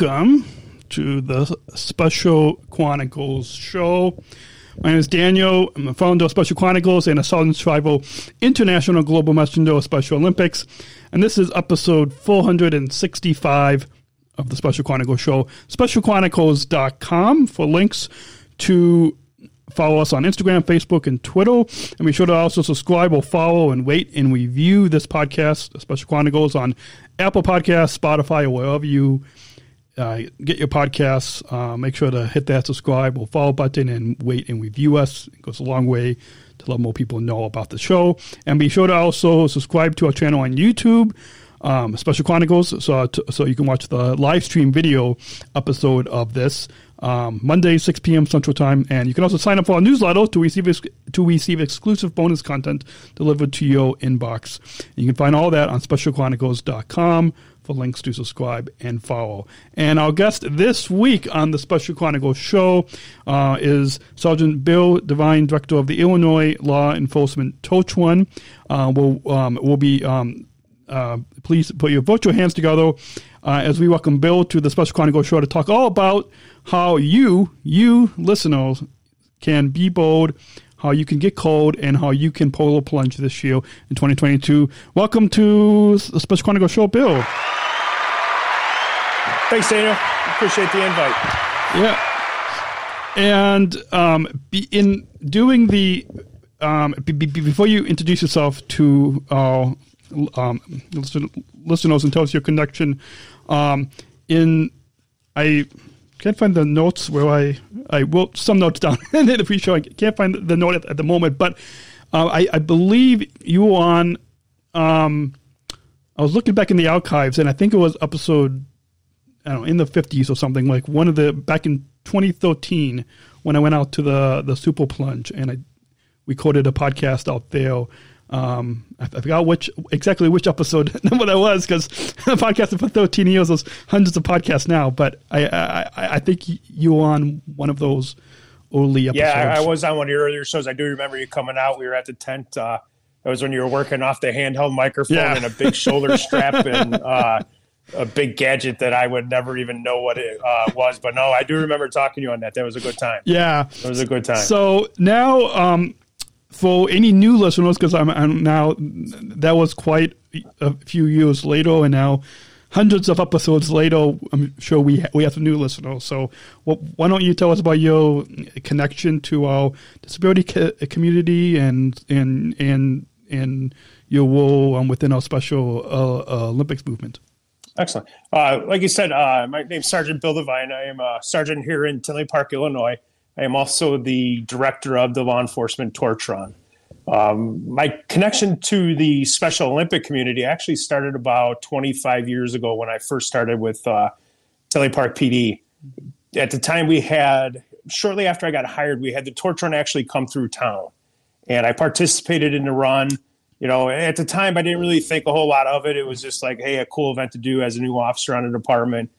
Welcome to the Special Chronicles show. My name is Daniel. I'm the founder of Special Chronicles and a Southern Tribal International Global Messenger of Special Olympics. And this is episode 465 of the Special Chronicles show. SpecialChronicles.com for links to follow us on Instagram, Facebook, and Twitter. And be sure to also subscribe or follow and rate and review this podcast, Special Chronicles, on Apple Podcasts, Spotify, or wherever you uh, get your podcasts. Uh, make sure to hit that subscribe or follow button and wait and review us. It goes a long way to let more people know about the show. And be sure to also subscribe to our channel on YouTube. Um, Special Chronicles, so t- so you can watch the live stream video episode of this um, Monday, 6 p.m. Central Time, and you can also sign up for our newsletter to receive ex- to receive exclusive bonus content delivered to your inbox. You can find all that on SpecialChronicles.com for links to subscribe and follow. And our guest this week on the Special Chronicles show uh, is Sergeant Bill Devine, Director of the Illinois Law Enforcement Torch Run. Uh, will um, will be um, uh, please put your virtual hands together uh, as we welcome Bill to the Special Chronicles show to talk all about how you, you listeners, can be bold, how you can get cold, and how you can polar plunge this year in 2022. Welcome to the Special Chronicles show, Bill. Thanks, Daniel. Appreciate the invite. Yeah. And um, in doing the um, be, be, before you introduce yourself to our um, listen, listeners and tell us your connection, um, in I can't find the notes where I I wrote some notes down in the pre-show. I can't find the note at, at the moment, but uh, I, I believe you were on. Um, I was looking back in the archives, and I think it was episode I don't know, in the 50s or something, like one of the, back in 2013, when I went out to the, the Super Plunge and I recorded a podcast out there. Um, I, I forgot which, exactly which episode number that was because the podcast for 13 years, there's hundreds of podcasts now, but I, I, I think you were on one of those early episodes. Yeah, I was on one of your earlier shows. I do remember you coming out. We were at the tent. Uh, that was when you were working off the handheld microphone Yeah. and a big shoulder strap and uh, a big gadget that I would never even know what it uh, was. But no, I do remember talking to you on that. That was a good time. Yeah. It was a good time. So now, um, for any new listeners, because I'm, I'm now that was quite a few years later, and now hundreds of episodes later, I'm sure we we have some new listeners. So, wh- why don't you tell us about your connection to our disability co- community and and and and your role um, within our special uh, uh, Olympics movement? Excellent. Uh, like you said, uh, my name's Sergeant Bill Devine. I am a sergeant here in Tinley Park, Illinois. I am also the director of the law enforcement Torch Run. Um, my connection to the Special Olympic community actually started about 25 years ago when I first started with uh, Tinley Park PD. At the time, we had, shortly after I got hired, we had the Torch Run actually come through town. And I participated in the run you know, at the time I didn't really think a whole lot of it. It was just like, hey, a cool event to do as a new officer on a department.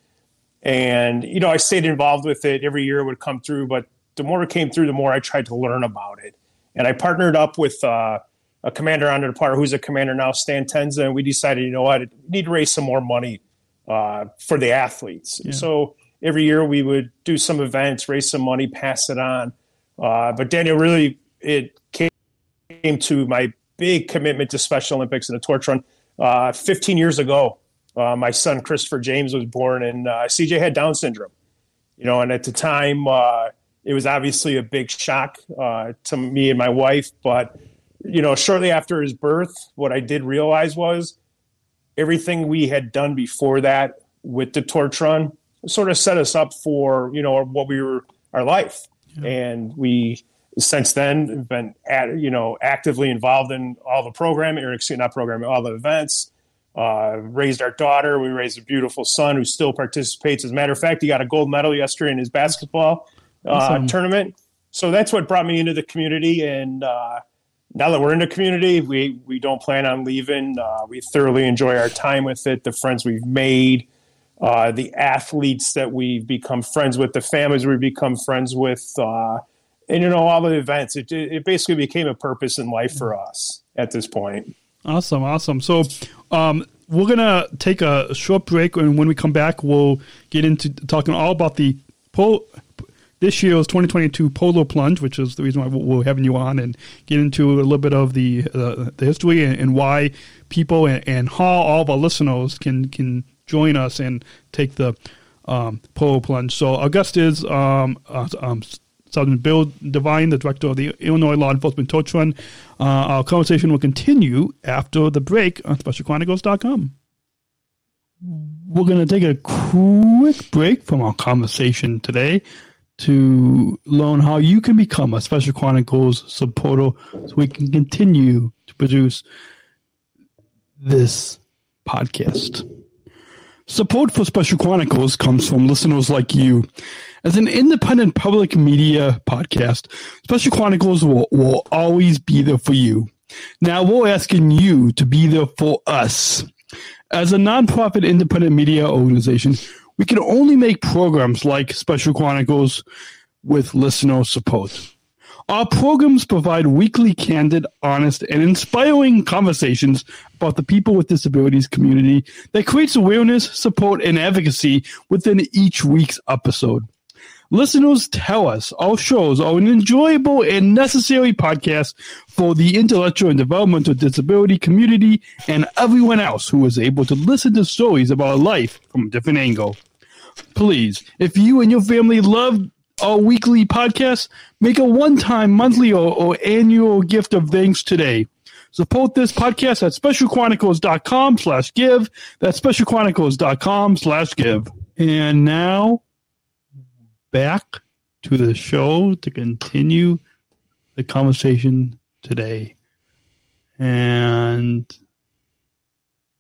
And, you know, I stayed involved with it. Every year it would come through, but the more it came through, the more I tried to learn about it. And I partnered up with uh, a commander on the department who's a commander now, Stan Tenza, and we decided, you know what, we need to raise some more money uh, for the athletes. So every year we would do some events, raise some money, pass it on. Uh, but Daniel, really, it came to my big commitment to Special Olympics and the torch run. Uh, 15 years ago, uh, my son Christopher James was born, and uh, CJ had Down syndrome. You know, and at the time, uh, it was obviously a big shock uh, to me and my wife. But you know, shortly after his birth, what I did realize was everything we had done before that with the torch run sort of set us up for you know what we were our life, and we since then, been at, you know actively involved in all the programming, or excuse not programming, all the events. Uh, raised our daughter. We raised a beautiful son who still participates. As a matter of fact, he got a gold medal yesterday in his basketball Awesome. tournament. So that's what brought me into the community. And uh, now that we're in the community, we we don't plan on leaving. Uh, we thoroughly enjoy our time with it, the friends we've made, uh, the athletes that we've become friends with, the families we've become friends with, uh, and you know all the events. It it basically became a purpose in life for us at this point. Awesome, awesome. So, um, we're gonna take a short break, and when we come back, we'll get into talking all about the pole. This year's 2022 Polar Plunge, which is the reason why we're having you on, and get into a little bit of the uh, the history and, and why people and, and how all of our listeners can can join us and take the um, Polar Plunge. So, is um, uh, um, Sergeant Bill Devine, the director of the Illinois Law Enforcement Torch Run. Uh, our conversation will continue after the break on SpecialChronicles.com. We're going to take a quick break from our conversation today to learn how you can become a Special Chronicles supporter so we can continue to produce this podcast. Support for Special Chronicles comes from listeners like you. As an independent public media podcast, Special Chronicles will, will always be there for you. Now we're asking you to be there for us. As a nonprofit independent media organization, we can only make programs like Special Chronicles with listener support. Our programs provide weekly, candid, honest, and inspiring conversations about the people with disabilities community that creates awareness, support, and advocacy within each week's episode. Listeners tell us our shows are an enjoyable and necessary podcast for the intellectual and developmental disability community and everyone else who is able to listen to stories about life from a different angle. Please, if you and your family love our weekly podcast, make a one-time, monthly, or, or annual gift of thanks today. Support this podcast at specialchronicles.com slash give. That's specialchronicles.com slash give. And now back to the show to continue the conversation today. And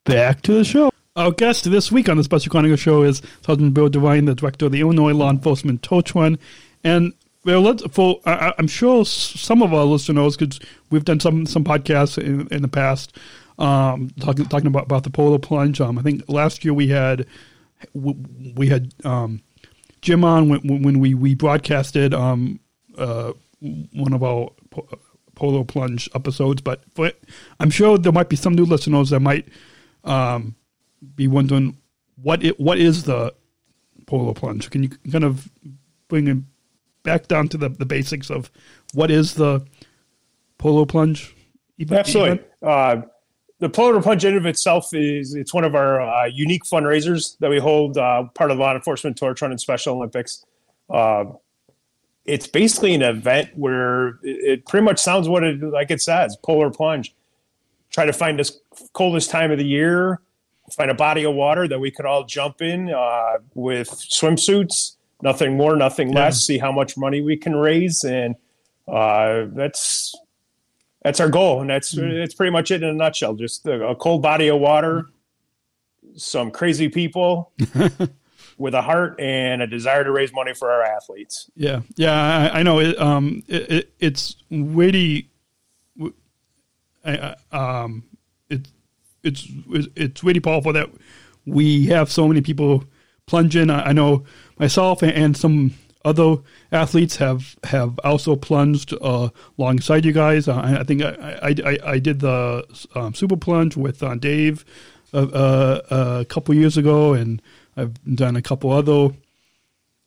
back to the show. Our guest this week on the Special Chronicles show is Sergeant Bill Devine, the director of the Illinois Law Enforcement Torch Run. And well, for I, I'm sure some of our listeners, because we've done some some podcasts in, in the past, um, talking talking about, about the polar plunge. Um, I think last year we had we had um, Jim on when, when we we broadcasted um, uh, one of our po- polar plunge episodes. But for, I'm sure there might be some new listeners that might um, be wondering what it, what is the polar plunge. Can you kind of bring it back down to the, the basics of what is the polar plunge? event- Absolutely. Uh, the Polar Plunge in of itself is it's one of our uh, unique fundraisers that we hold uh, part of the law enforcement torch run and Special Olympics. Uh, it's basically an event where it, it pretty much sounds what it like it says polar plunge. Try to find this coldest time of the year, find a body of water that we could all jump in uh, with swimsuits, nothing more, nothing Yeah. less. See how much money we can raise, and uh, that's that's our goal, and that's that's pretty much it in a nutshell. Just a, a cold body of water, some crazy people with a heart and a desire to raise money for our athletes. Yeah, yeah, I, I know. It, um, it, it, it's I, I- um, it's it's really powerful that we have so many people plunging. I, I know myself and, and some other athletes have have also plunged uh, alongside you guys. Uh, I, I think I, I, I, I did the um, super plunge with uh, Dave uh, uh, a couple years ago, and I've done a couple other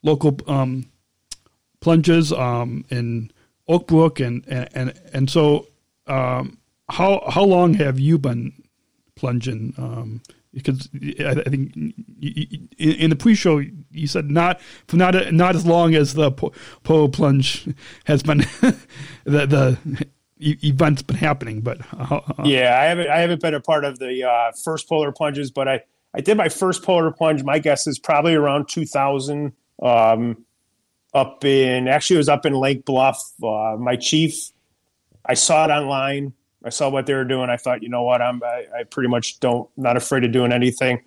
local um, plunges um, in Oak Brook, and and and, and so um, how how long have you been plunging? Um, because I think in in the pre-show you said not for not not as long as the po- polar plunge has been the the event's been happening, but how, how- Yeah, I haven't I haven't been a part of the uh, first polar plunges, but I I did my first polar plunge. My guess is probably around 2000. Um, up in actually it was up in Lake Bluff. Uh, my chief, I saw it online. I saw what they were doing. I thought, you know what, I'm I, I pretty much don't not afraid of doing anything.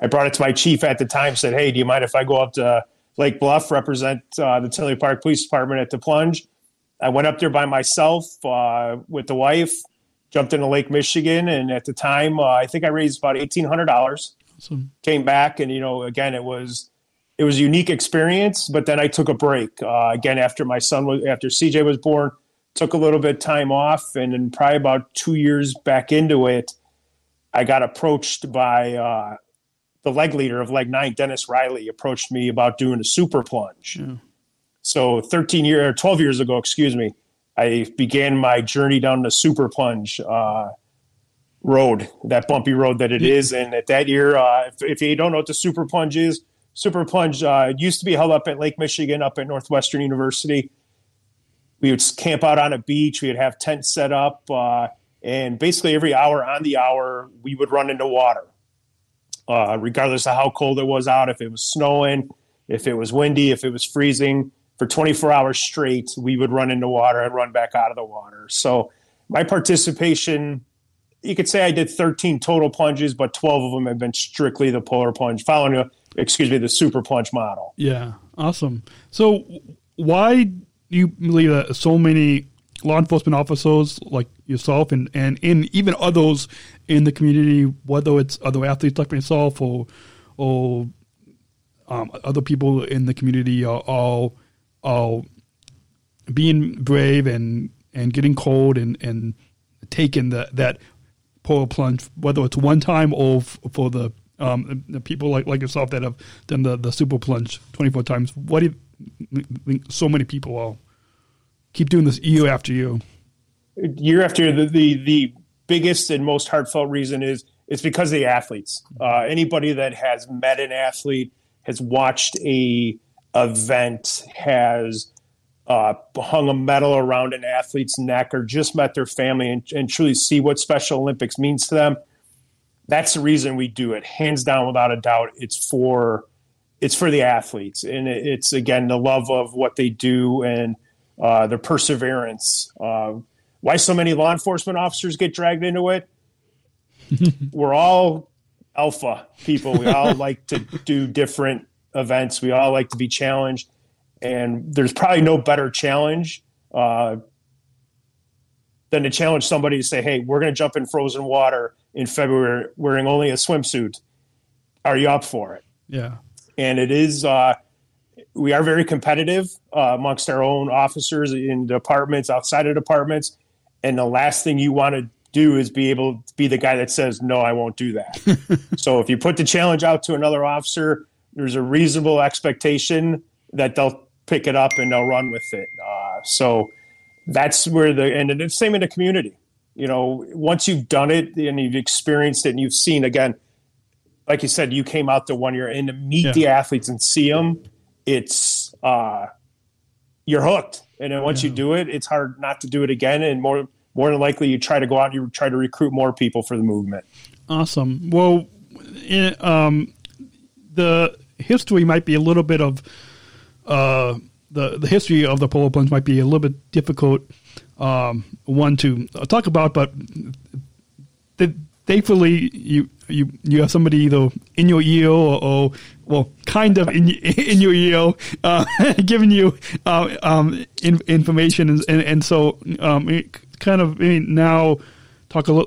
I brought it to my chief at the time. Said, hey, do you mind if I go up to Lake Bluff, represent uh, the Tinley Park Police Department at the plunge? I went up there by myself uh, with the wife, jumped into Lake Michigan, and at the time, uh, I think I raised about eighteen hundred dollars. Awesome. Came back, and you know, again, it was it was a unique experience. But then I took a break uh, again after my son was after CJ was born. Took a little bit of time off, and then probably about two years back into it, I got approached by uh, the leg leader of leg nine, Dennis Riley, approached me about doing a super plunge. Yeah. So 13 year or 12 years ago, excuse me, I began my journey down the super plunge uh, road, that bumpy road that it is. And at that year, uh, if, if, you don't know what the super plunge is, super plunge uh, used to be held up at Lake Michigan, up at Northwestern University. We would camp out on a beach. We'd have tents set up, uh, and basically every hour on the hour, we would run into water, uh, regardless of how cold it was out. If it was snowing, if it was windy, if it was freezing, for 24 hours straight, we would run into water and run back out of the water. So my participation, you could say I did 13 total plunges, but 12 of them have been strictly the polar plunge, following, a, excuse me, the super plunge model. Yeah, awesome. So why you believe that so many law enforcement officers like yourself and, and in even others in the community, whether it's other athletes like myself or or um, other people in the community are all uh, being brave and, and getting cold and, and taking the, that polar plunge, whether it's one time or f- for the um, the people like, like yourself that have done the, the super plunge 24 times. What do you think so many people will keep doing this year after year? Year after the, the, the biggest and most heartfelt reason is it's because of the athletes. Uh, anybody that has met an athlete, has watched a event has uh, hung a medal around an athlete's neck or just met their family and, and, truly see what Special Olympics means to them, that's the reason we do it. Hands down, without a doubt, it's for it's for the athletes, and it's again the love of what they do and uh, their perseverance. Uh, why so many law enforcement officers get dragged into it? We're all alpha people. We all like to do different events. We all like to be challenged, and there's probably no better challenge uh, than to challenge somebody to say, "Hey, we're going to jump in frozen water in February wearing only a swimsuit. Are you up for it?" Yeah, and it is. Uh, we are very competitive uh, amongst our own officers in departments, outside of departments, and the last thing you want to do is be able to be the guy that says, "No, I won't do that." so if you put the challenge out to another officer there's a reasonable expectation that they'll pick it up and they'll run with it. Uh, so that's where the and the same in the community. You know, once you've done it and you've experienced it and you've seen again, like you said, you came out the one year and to meet yeah. the athletes and see them, it's uh, you're hooked. And then once yeah. you do it, it's hard not to do it again. And more more than likely, you try to go out and you try to recruit more people for the movement. Awesome. Well, in, um, the history might be a little bit of uh, the the history of the polar plunge might be a little bit difficult um, one to talk about, but the, thankfully you you you have somebody either in your ear or, or well, kind of in in your ear, uh, giving you uh, um, in, information, and, and, and so um, kind of I mean, now talk a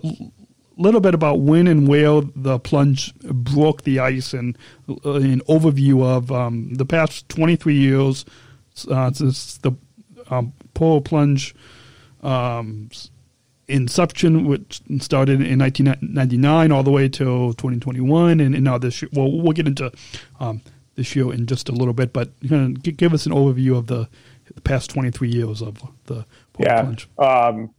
little bit about when and where the plunge broke the ice and uh, an overview of um, the past 23 years uh, since the um, polar plunge um, inception, which started in 1999 all the way till 2021, and, and now this year, well, we'll get into um, this year in just a little bit, but kind of give us an overview of the, the past 23 years of the polar yeah. plunge. Um,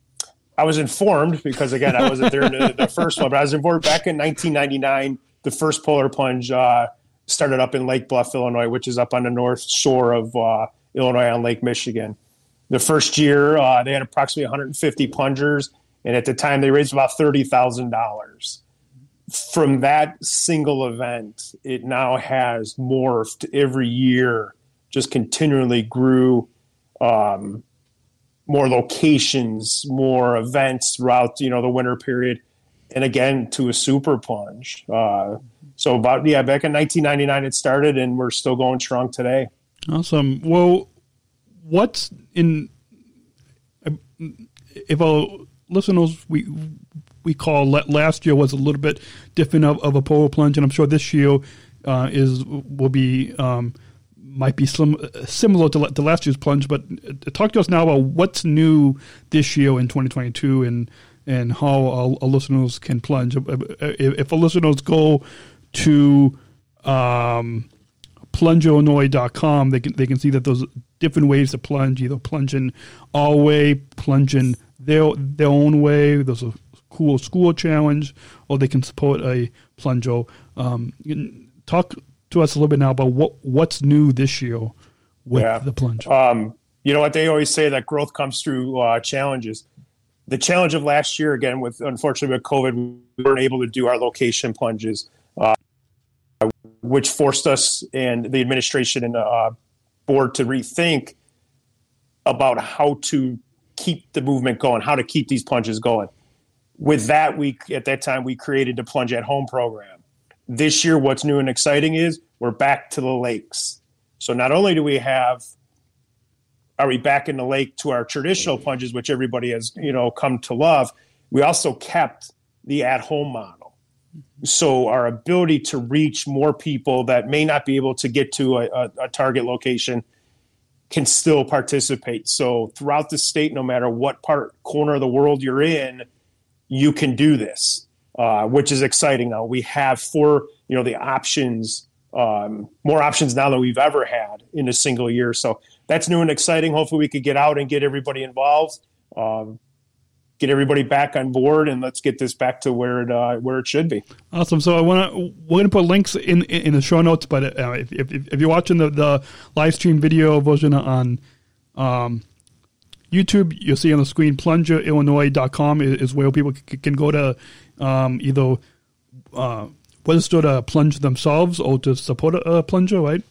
I was informed because again I wasn't there in the, the, first one, but I was informed back in 1999. The first polar plunge uh, started up in Lake Bluff, Illinois, which is up on the north shore of uh, Illinois on Lake Michigan. The first year uh, they had approximately 150 plungers, and at the time they raised about thirty thousand dollars. From that single event, it now has morphed every year just continually grew um, more locations, more events throughout you know the winter period, and again to a super plunge. Uh, so about yeah, back in 1999 it started, and we're still going strong today. Awesome. Well, what's in if our listeners we we call last year was a little bit different of, of a polar plunge, and I'm sure this year uh, is will be um, might be slim, similar to, to last year's plunge. But uh, talk to us now about what's new this year in 2022 and and how our, our listeners can plunge. If, if our listeners go to um, plungeillinois.com, they can they can see that there's different ways to plunge, either plunging our way, plunging their their own way. There's a cool school challenge, or they can support a plunger. Um, talk to us a little bit now about what what's new this year with yeah. the plunge. Um, you know what they always say that growth comes through uh, challenges. The challenge of last year, again, with unfortunately with COVID, we weren't able to do our location plunges, uh, which forced us and the administration and uh, board to rethink about how to keep the movement going, how to keep these plunges going. With that, we at that time we created the plunge at home program. This year, what's new and exciting is we're back to the lakes. So not only do we have are we back in the lake to our traditional plunges, which everybody has you know come to love, we also kept the at home model. So our ability to reach more people that may not be able to get to a, a, a target location can still participate. So throughout the state, no matter what part corner of the world you're in, you can do this, uh, which is exciting. Now we have for you know the options, um, more options now than we've ever had in a single year. So that's new and exciting. Hopefully, we could get out and get everybody involved. Um, get everybody back on board and let's get this back to where it uh, where it should be. Awesome. So I want to we're going to put links in in the show notes, but uh, if, if, if you're watching the, the live stream video version on um, YouTube, you'll see on the screen plungeillinois.com is, is where people c- can go to um, either uh, register to plunge themselves or to support a, a plunger, right?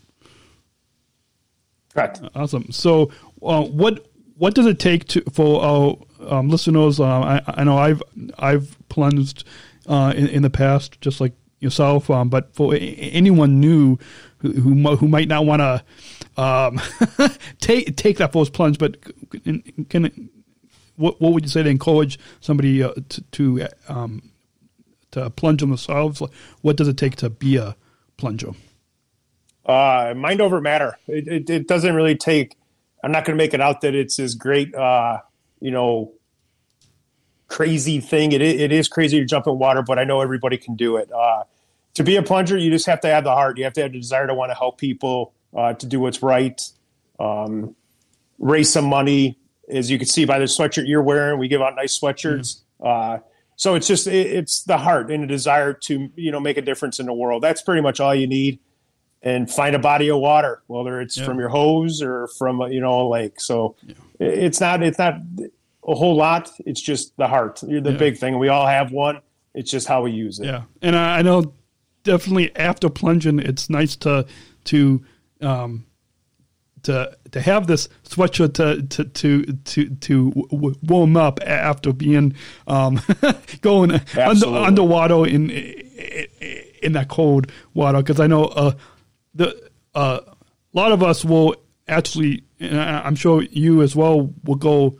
Correct. Awesome. So, uh, what what does it take to for our um, listeners, uh, I, I, know I've I've plunged uh, in, in, the past, just like yourself. Um, but for anyone new who who, who might not want to um, take take that first plunge, but can, can what what would you say to encourage somebody uh, to to, um, to plunge themselves? What does it take to be a plunger? Uh, mind over matter. It, it, it doesn't really take. I'm not going to make it out that it's as great uh, you know, crazy thing. It, it is crazy to jump in water, but I know everybody can do it. Uh, to be a plunger, you just have to have the heart. You have to have the desire to want to help people, uh, to do what's right, um, raise some money. As you can see by the sweatshirt you're wearing, we give out nice sweatshirts. Mm-hmm. Uh, so it's just it, it's the heart and the desire to you know make a difference in the world. That's pretty much all you need. And find a body of water, whether it's yeah. from your hose or from you know a lake. So yeah it's not it's not a whole lot. It's just the heart. You're the yeah. big thing. We all have one. It's just how we use it. Yeah, and I, know definitely after plunging, it's nice to to um, to to have this sweatshirt to to to to, to warm up after being um, going under, underwater in in that cold water because I know uh, the uh, a lot of us will actually and I'm sure you as well will go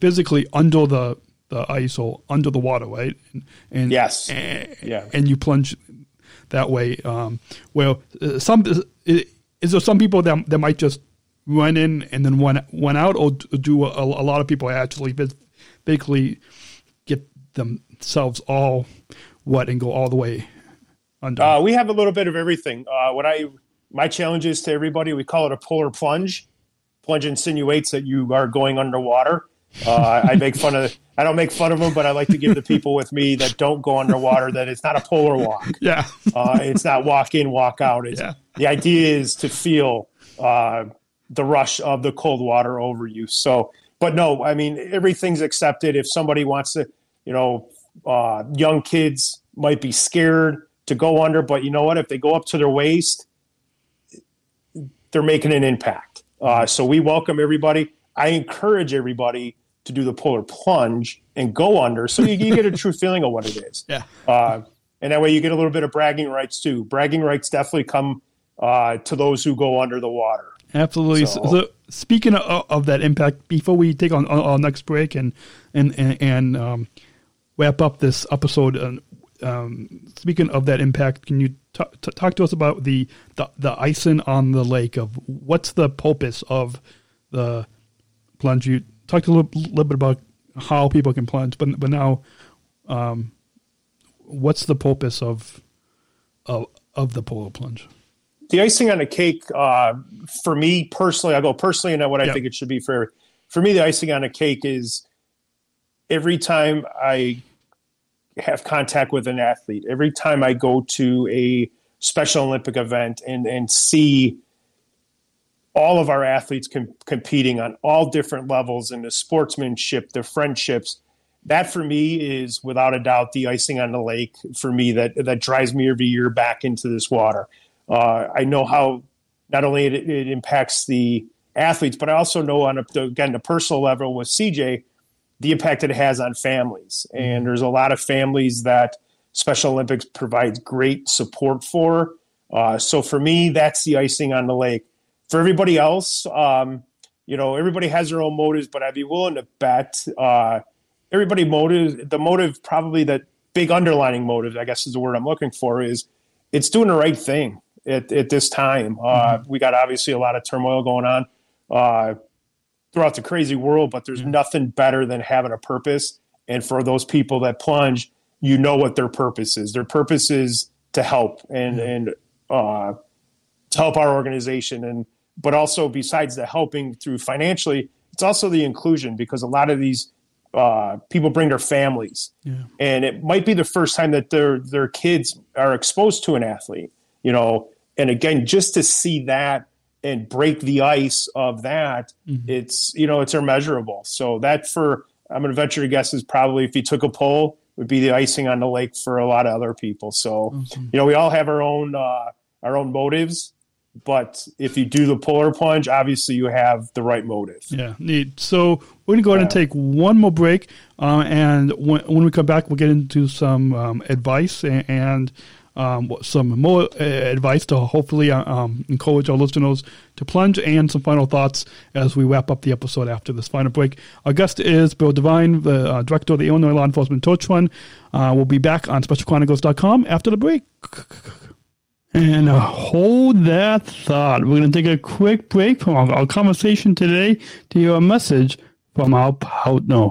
physically under the, the ice or under the water, right? And, and yes, and, yeah, and you plunge that way. Um, well, uh, some is there some people that that might just run in and then run run out, or do a, a lot of people actually basically get themselves all wet and go all the way under? Uh, we have a little bit of everything. Uh, what I my challenge is to everybody we call it a polar plunge. Plunge insinuates that you are going underwater. Uh, I make fun of. I don't make fun of them, but I like to give the people with me that don't go underwater that it's not a polar walk. Yeah, uh, it's not walk in, walk out. It's, yeah. The idea is to feel uh, the rush of the cold water over you. So, but no, I mean everything's accepted. If somebody wants to, you know, uh, young kids might be scared to go under, but you know what? If they go up to their waist, they're making an impact. Uh, so we welcome everybody. I encourage everybody to do the polar plunge and go under, so you, you get a true feeling of what it is. Yeah. Uh, and that way you get a little bit of bragging rights too. Bragging rights definitely come uh, to those who go under the water. Absolutely. So, so speaking of, of, that impact, before we take on, our next break and and and, and um, wrap up this episode, um, speaking of that impact, can you t- t- talk to us about the, the the icing on the lake of what's the purpose of the plunge? You talked a little, little bit about how people can plunge, but but now, um, what's the purpose of of of the polar plunge? the icing on the cake uh, for me personally, I go personally, and what I yep. think it should be for for me. The icing on the cake is every time I have contact with an athlete, every time I go to a Special Olympic event and and see all of our athletes com- competing on all different levels and the sportsmanship, the friendships. That for me is without a doubt the icing on the lake for me that that drives me every year back into this water. Uh, I know how not only it, it, impacts the athletes, but I also know on a, again the personal level with CJ the impact it has on families. And mm-hmm. there's a lot of families that Special Olympics provides great support for. Uh, so for me, that's the icing on the lake. For everybody else, um, you know, everybody has their own motives, but I'd be willing to bet uh, everybody motive. The motive, probably the big underlining motive, I guess is the word I'm looking for, is it's doing the right thing at, at this time. Uh, mm-hmm. We got obviously a lot of turmoil going on uh, throughout the crazy world, but there's mm-hmm. nothing better than having a purpose. And for those people that plunge, you know what their purpose is. Their purpose is to help and mm-hmm. and uh, to help our organization, and but also besides the helping through financially, it's also the inclusion because a lot of these uh, people bring their families, yeah. and it might be the first time that their their kids are exposed to an athlete. You know, and again, just to see that and break the ice of that, mm-hmm. it's you know it's immeasurable. So that for I'm going to venture to guess is probably if you took a poll would be the icing on the lake for a lot of other people. So mm-hmm. you know we all have our own uh, our own motives, but if you do the polar plunge, obviously you have the right motive. Yeah, neat. So we're going to go ahead and take one more break, uh, and when, when, we come back, we'll get into some um, advice and, and um, some more uh, advice to hopefully uh, um, encourage our listeners to plunge and some final thoughts as we wrap up the episode after this final break. Our guest is Bill Devine, the uh, director of the Illinois Law Enforcement Torch Run. Uh, we'll be back on SpecialChronicles.com after the break. And uh, hold that thought. We're going to take a quick break from our, our conversation today to hear a message from our partner.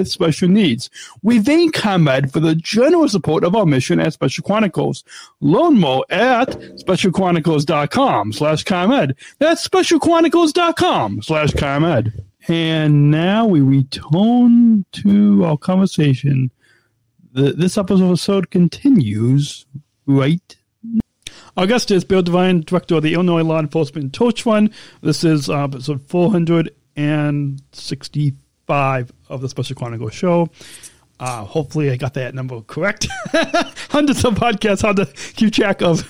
with special needs. We thank ComEd for the generous support of our mission at Special Chronicles. Learn more at specialchronicles.com slash ComEd. That's specialchronicles.com slash ComEd. And now we return to our conversation. The, this episode continues right guest is Bill Devine, director of the Illinois Law Enforcement Torch Run. This is uh, episode 463 five of the Special Chronicles show. Uh, hopefully, I got that number correct. Hundreds of podcasts, hard to keep track of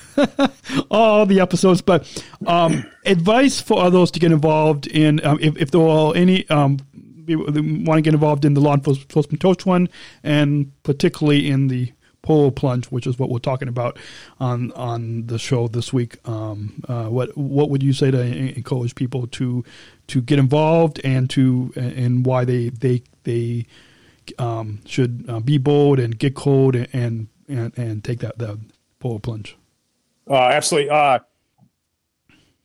all the episodes. But um, advice for others to get involved in, um, if, if there are any um, want to get involved in the law enforcement torch run, and particularly in the polar plunge, which is what we're talking about on on the show this week. Um, uh, what what would you say to encourage people to to get involved and to and why they they they um, should uh, be bold and get cold and and and, take that the polar plunge? Uh, absolutely. Uh,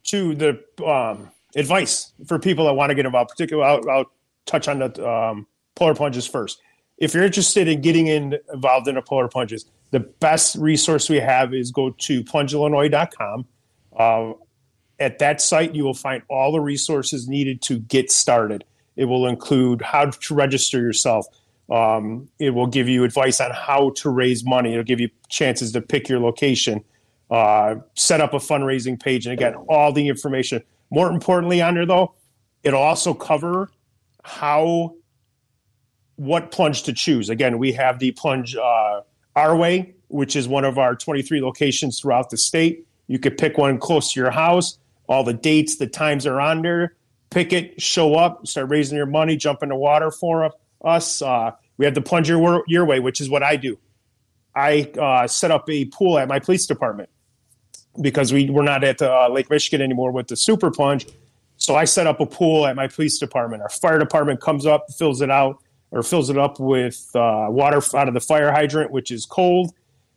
to the um, advice for people that want to get involved, particularly, I'll, I'll touch on the um, polar plunges first if you're interested in getting in, involved in a polar plunges, the best resource we have is go to plungeillinois.com. Uh, At that site, you will find all the resources needed to get started. It will include how to register yourself. Um, it will give you advice on how to raise money. It'll give you chances to pick your location, uh, set up a fundraising page, and again, all the information. More importantly, on there though, it'll also cover how what plunge to choose. Again, we have the plunge uh, our way, which is one of our 23 locations throughout the state. You could pick one close to your house. All the dates, the times are on there. Pick it, show up, start raising your money, jump in the water for us. Uh, we have the plunge your, your way, which is what I do. I uh, set up a pool at my police department because we we're not at uh, Lake Michigan anymore with the super plunge. So I set up a pool at my police department. Our fire department comes up, fills it out, or fills it up with uh, water out of the fire hydrant, which is cold.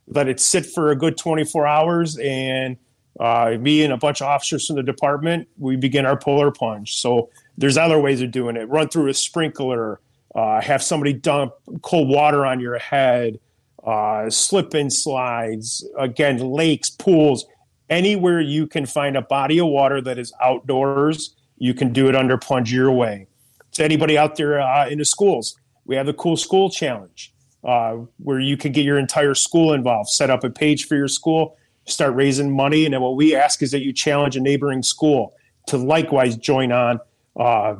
Let it sit for a good 24 hours, and uh, me and a bunch of officers from the department, we begin our polar plunge. So there's other ways of doing it. Run through a sprinkler, uh, have somebody dump cold water on your head, uh, slip and slides, again, lakes, pools, anywhere you can find a body of water that is outdoors, you can do it under Plunge Your Way. To anybody out there uh, in the schools, we have the Cool School Challenge, uh, where you can get your entire school involved, set up a page for your school, start raising money. And then what we ask is that you challenge a neighboring school to likewise join on. Uh,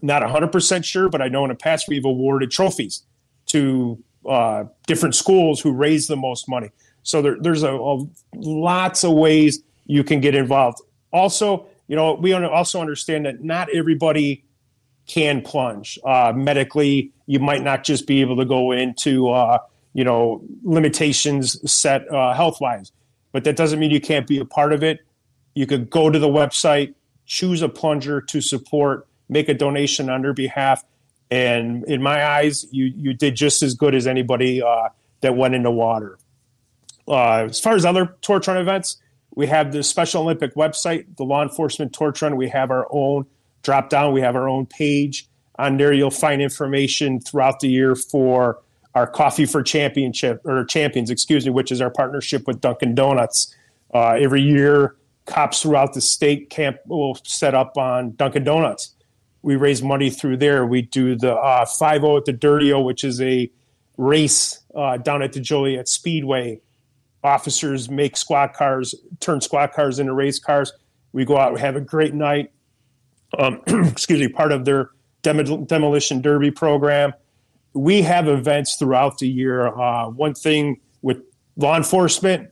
not 100% sure, but I know in the past we've awarded trophies to uh, different schools who raise the most money. So there, there's a, a, lots of ways you can get involved. Also, you know, we also understand that not everybody can plunge uh, medically. You might not just be able to go into uh, you know limitations set uh, health wise, but that doesn't mean you can't be a part of it. You could go to the website, choose a plunger to support, make a donation on their behalf, and in my eyes, you you did just as good as anybody uh, that went in the water. Uh, as far as other torch run events, we have the Special Olympic website, the Law Enforcement Torch Run. We have our own drop down. We have our own page on there. You'll find information throughout the year for our Coffee for Championship or Champions, excuse me, which is our partnership with Dunkin' Donuts. Uh, every year, cops throughout the state camp will set up on Dunkin' Donuts. We raise money through there. We do the uh, 5 at the Dirty O, which is a race uh, down at the Joliet Speedway. Officers make squad cars, turn squad cars into race cars. We go out, we have a great night. Um, excuse me, part of their demolition derby program we have events throughout the year. Uh, one thing with law enforcement,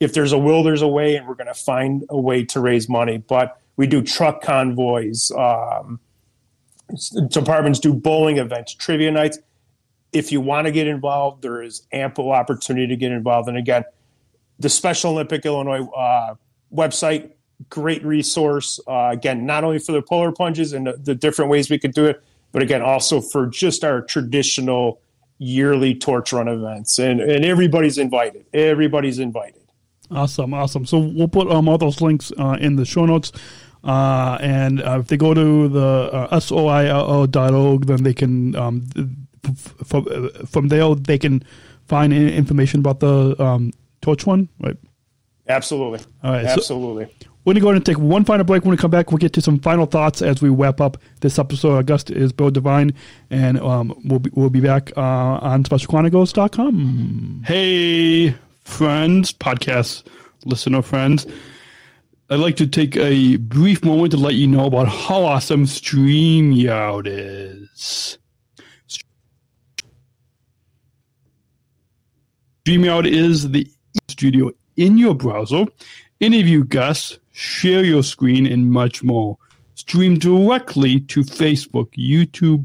if there's a will, there's a way, and we're going to find a way to raise money. But we do truck convoys. Um, departments do bowling events, trivia nights. If you want to get involved, there is ample opportunity to get involved. And again, the Special Olympic Illinois uh, website, great resource. Uh, again, not only for the polar plunges and the, the different ways we could do it, but again, also for just our traditional yearly torch run events. And, and everybody's invited. Everybody's invited. Awesome, awesome. So we'll put um, all those links uh, in the show notes. Uh, and uh, if they go to the uh, soillo.org, then they can, um, from, from there, they can find information about the um, torch run, right? Absolutely. All right. Absolutely. So, we're going to go and take one final break. When we come back, we'll get to some final thoughts as we wrap up this episode. Our guest is Bill Devine, and um, we'll, be, we'll be back uh, on SpecialChronicles.com. Hey, friends, podcast listener friends. I'd like to take a brief moment to let you know about how awesome StreamYard is. StreamYard is the studio in your browser. Interview guests share your screen, and much more. Stream directly to Facebook, YouTube,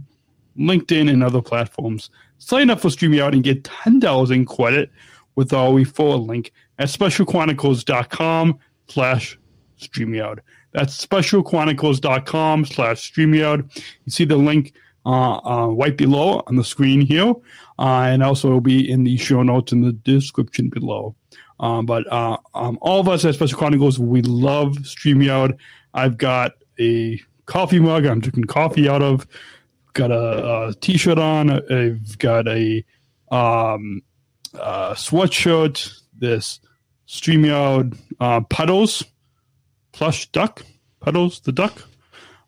LinkedIn, and other platforms. Sign up for StreamYard and get $10 in credit with our referral link at specialchronicles.com slash StreamYard. That's specialchronicles.com slash StreamYard. You see the link uh, uh, right below on the screen here, and also will be in the show notes in the description below. Um, but uh, um, all of us at Special Chronicles, we love StreamYard. I've got a coffee mug I'm drinking coffee out of. Got a t-shirt on. I've got a um, uh, sweatshirt. This StreamYard uh, puddles plush duck, Puddles the duck,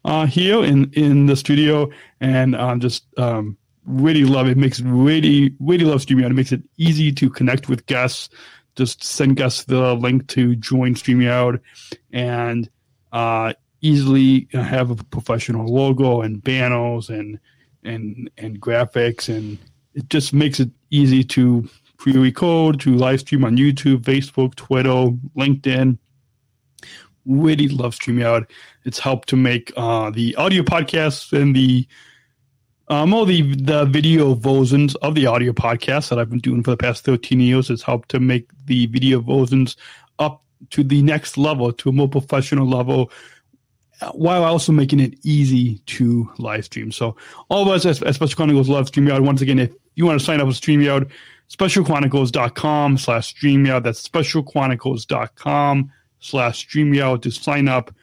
uh, here in in the studio, and um, just um, really love it. Makes really really love StreamYard. It makes it easy to connect with guests. Just send guests the link to join StreamYard, and uh, easily have a professional logo and banners and and and graphics, and it just makes it easy to pre-record, to live stream on YouTube, Facebook, Twitter, LinkedIn. Really love StreamYard. It's helped to make uh, the audio podcasts and the um, all the the video versions of the audio podcasts that I've been doing for the past 13 years. has helped to make the video versions up to the next level, to a more professional level, while also making it easy to live stream. So all of us at, Special Chronicles love StreamYard. Once again, if you want to sign up with StreamYard, specialchronicles.com slash StreamYard. That's specialchronicles.com slash StreamYard to sign up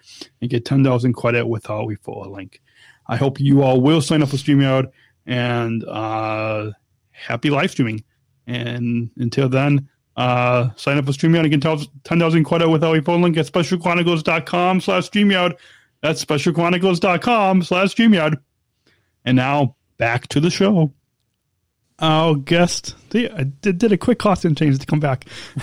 and get 10,000 credit with our referral link. I hope you all will sign up for StreamYard and uh, happy live streaming. And until then, uh, sign up for StreamYard and get 10,000 credit with our phone link at specialchronicles.com slash StreamYard. That's specialchronicles.com slash StreamYard. And now back to the show. Our guest, I did, a quick costume change to come back.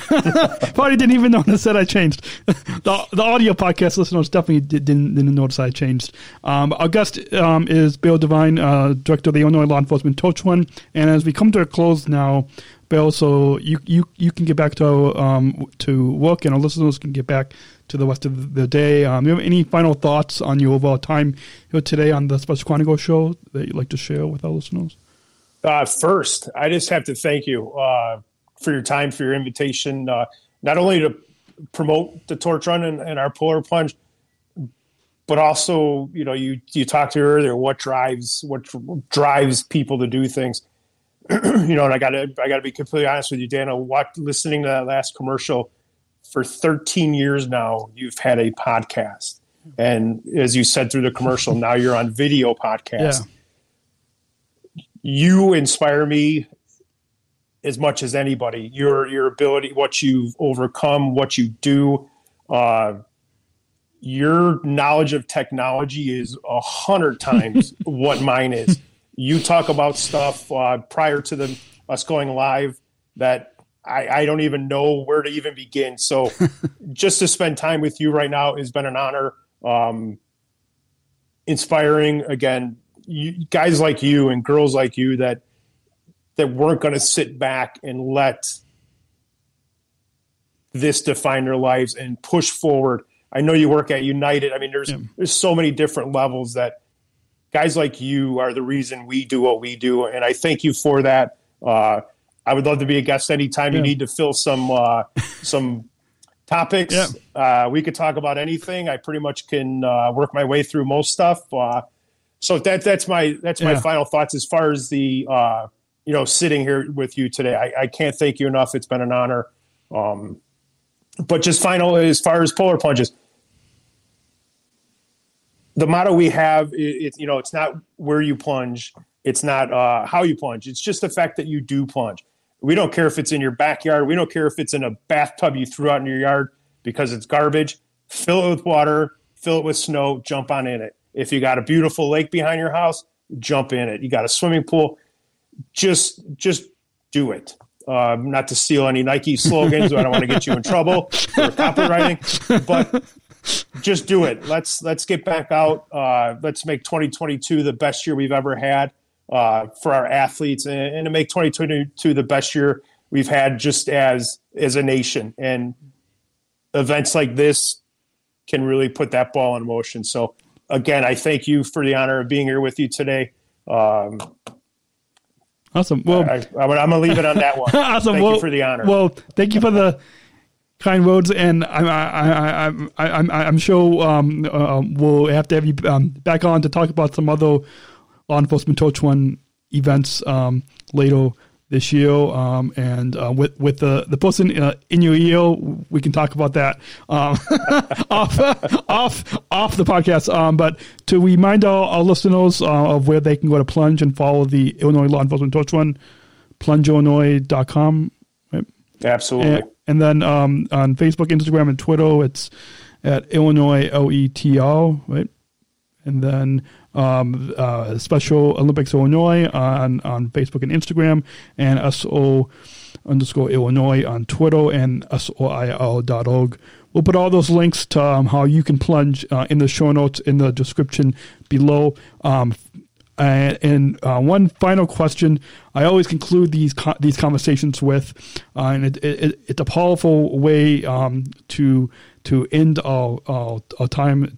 Probably didn't even notice that I changed. the, the audio podcast listeners definitely did, not didn't notice I changed. Um, our guest um, is Bill Devine, uh, director of the Illinois Law Enforcement Torch Run. And as we come to a close now, Bill, so you you, you can get back to um, to work, and our listeners can get back to the rest of the day. Um, you have any final thoughts on your overall time here today on the Special Chronicle show that you'd like to share with our listeners? Uh, first, I just have to thank you uh, for your time, for your invitation, uh, not only to promote the torch run and, and, our polar plunge, but also, you know, you you talked to earlier what drives what drives people to do things. you know, and I got to I got to be completely honest with you, Dana. What listening to that last commercial for 13 years now, you've had a podcast, and as you said through the commercial, now you're on video podcast. Yeah you inspire me as much as anybody. Your your ability, what you've overcome, what you do, uh, your knowledge of technology is a hundred times what mine is. You talk about stuff uh, prior to the us going live that I, I don't even know where to even begin. So just to spend time with you right now has been an honor. Um, inspiring again you, guys like you and girls like you that that weren't going to sit back and let this define their lives and push forward. I know you work at United. I mean, there's yeah. there's so many different levels that guys like you are the reason we do what we do, and I thank you for that. Uh, I would love to be a guest anytime yeah. you need to fill some uh, some topics. Yeah. Uh, we could talk about anything. I pretty much can uh, work my way through most stuff. So that that's my that's my final thoughts as far as the uh, you know sitting here with you today. I, I, can't thank you enough. It's been an honor. Um, but just final as far as polar plunges, the motto we have is you know it's not where you plunge, it's not uh, how you plunge. It's just the fact that you do plunge. We don't care if it's in your backyard. We don't care if it's in a bathtub you threw out in your yard because it's garbage. Fill it with water. Fill it with snow. Jump on in it if you got a beautiful lake behind your house, jump in it. You got a swimming pool, just just do it. Uh, not to steal any Nike slogans, I don't want to get you in trouble for copywriting, but just do it. Let's let's get back out. Uh, let's make 2022 the best year we've ever had uh, for our athletes, and, and to make 2022 the best year we've had just as as a nation. And events like this can really put that ball in motion. So again, I thank you for the honor of being here with you today. Um, awesome. Well, I, am going to leave it on that one. awesome. Thank well, you for the honor. Well, thank you for the kind words, and I, I, I, I, I'm, I'm sure um, uh, we'll have to have you um, back on to talk about some other law enforcement torch run events um, later this year, um, and uh, with with the the person uh, in your ear, we can talk about that um, off off off the podcast. Um, but to remind our, our listeners uh, of where they can go to plunge and follow the Illinois Law Enforcement Torch Run, plungeillinois.com. Right? Absolutely. And, and then um, on Facebook, Instagram, and Twitter, it's at Illinois LETL, right? And then um, uh, Special Olympics Illinois on, on Facebook and Instagram, and SO underscore Illinois on Twitter and SOIL.org. We'll put all those links to um, how you can plunge uh, in the show notes in the description below. Um, and, and uh, one final question I always conclude these co- these conversations with, uh, and it, it, it's a powerful way um, to to end our, our, our time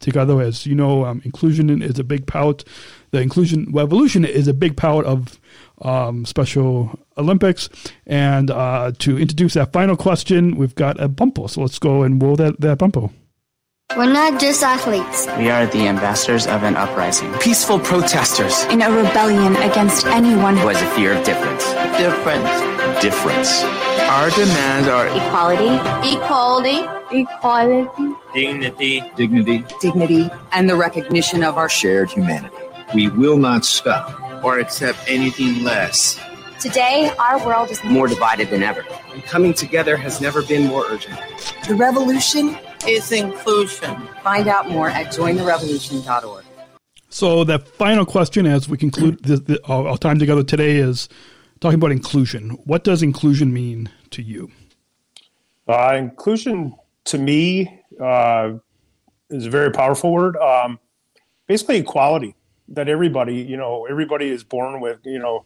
together. As you know, um, inclusion is a big part. The inclusion revolution is a big part of um, Special Olympics. And uh, to introduce that final question, we've got a bumper. So let's go and roll that, that bumper. We're not just athletes. We are the ambassadors of an uprising. Peaceful protesters. In a rebellion against anyone who has a fear of difference. Difference. Difference. Our demands are equality, equality, equality, dignity, dignity, dignity, and the recognition of our shared humanity. We will not stop or accept anything less. Today, our world is more divided than ever. And coming together has never been more urgent. The revolution is inclusion. Find out more at jointherevolution.org. So, the final question as we conclude the, the, our, our time together today is talking about inclusion. What does inclusion mean to you? Uh, inclusion to me uh, is a very powerful word. Um, basically, equality that everybody, you know, everybody is born with, you know,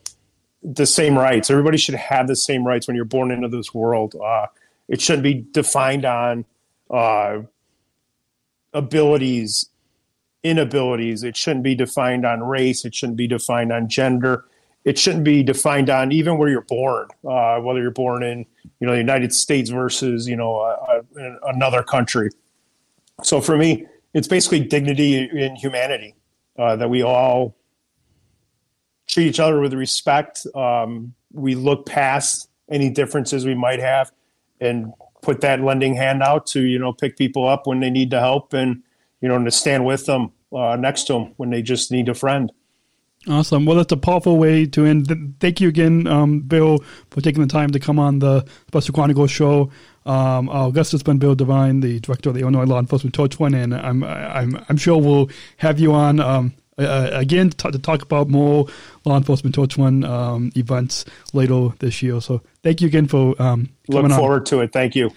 the same rights. Everybody should have the same rights when you're born into this world. Uh, it shouldn't be defined on uh, abilities, inabilities. It shouldn't be defined on race. It shouldn't be defined on gender. It shouldn't be defined on even where you're born, uh, whether you're born in, you know, the United States versus, you know, another country. So for me, it's basically dignity and humanity uh, that we all treat each other with respect. Um, we look past any differences we might have and put that lending hand out to you know pick people up when they need to help and you know to stand with them uh, next to them when they just need a friend. Awesome. Well, that's a powerful way to end. Thank you again, um, Bill, for taking the time to come on the Special Chronicles show. Um, our guest has been Bill Devine, the director of the Illinois Law Enforcement Torch Run, and I'm I'm I'm sure we'll have you on um, uh, again to, to, talk about more law enforcement torch run um, events later this year. So thank you again for um, look forward on. to it. Thank you.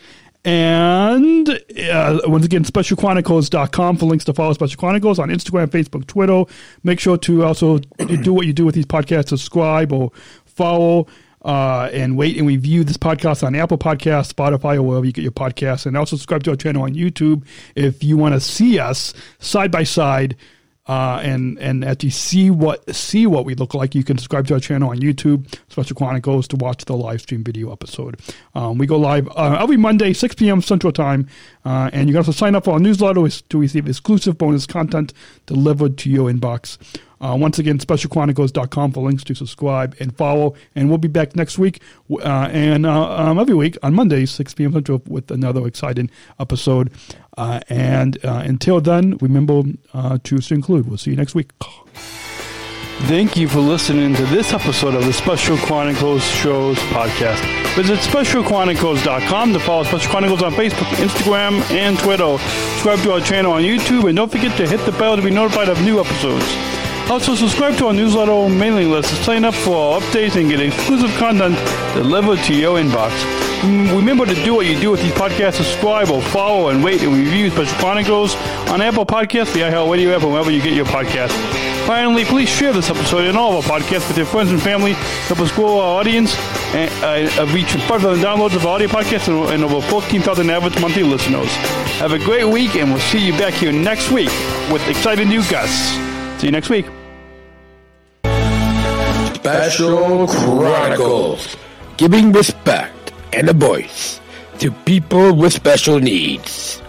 And uh, once again, specialchronicles.com for links to follow Special Chronicles on Instagram, Facebook, Twitter. Make sure to also do what you do with these podcasts, subscribe or follow uh, and wait and review this podcast on Apple Podcasts, Spotify, or wherever you get your podcasts. And also subscribe to our channel on YouTube if you want to see us side by side. Uh, and and actually see what see what we look like, you can subscribe to our channel on YouTube, Special Chronicles, to watch the live stream video episode. Um, we go live uh, every Monday, 6 p.m. Central Time, uh, and you can also sign up for our newsletter to receive exclusive bonus content delivered to your inbox. Uh, once again, specialchronicles.com for links to subscribe and follow. And we'll be back next week uh, and uh, um, every week on Mondays, 6 p.m. Central, with another exciting episode. Uh, and uh, until then, remember to include. We'll see you next week. Thank you for listening to this episode of the Special Chronicles Shows podcast. Visit specialchronicles.com to follow Special Chronicles on Facebook, Instagram, and Twitter. Subscribe to our channel on YouTube, and don't forget to hit the bell to be notified of new episodes. Also, subscribe to our newsletter mailing list to sign up for our updates and get exclusive content delivered to your inbox. Mm, remember to do what you do with these podcasts. Subscribe or follow and rate and review Special Chronicles on Apple Podcasts, the iHeartRadio app, or wherever you get your podcasts. Finally, please share this episode and all of our podcasts with your friends and family. Help us grow our audience and uh, reach 5,000 downloads of our audio podcasts and, and over 14,000 average monthly listeners. Have a great week, and we'll see you back here next week with exciting new guests. See you next week. Special Chronicles, giving respect and a voice to people with special needs.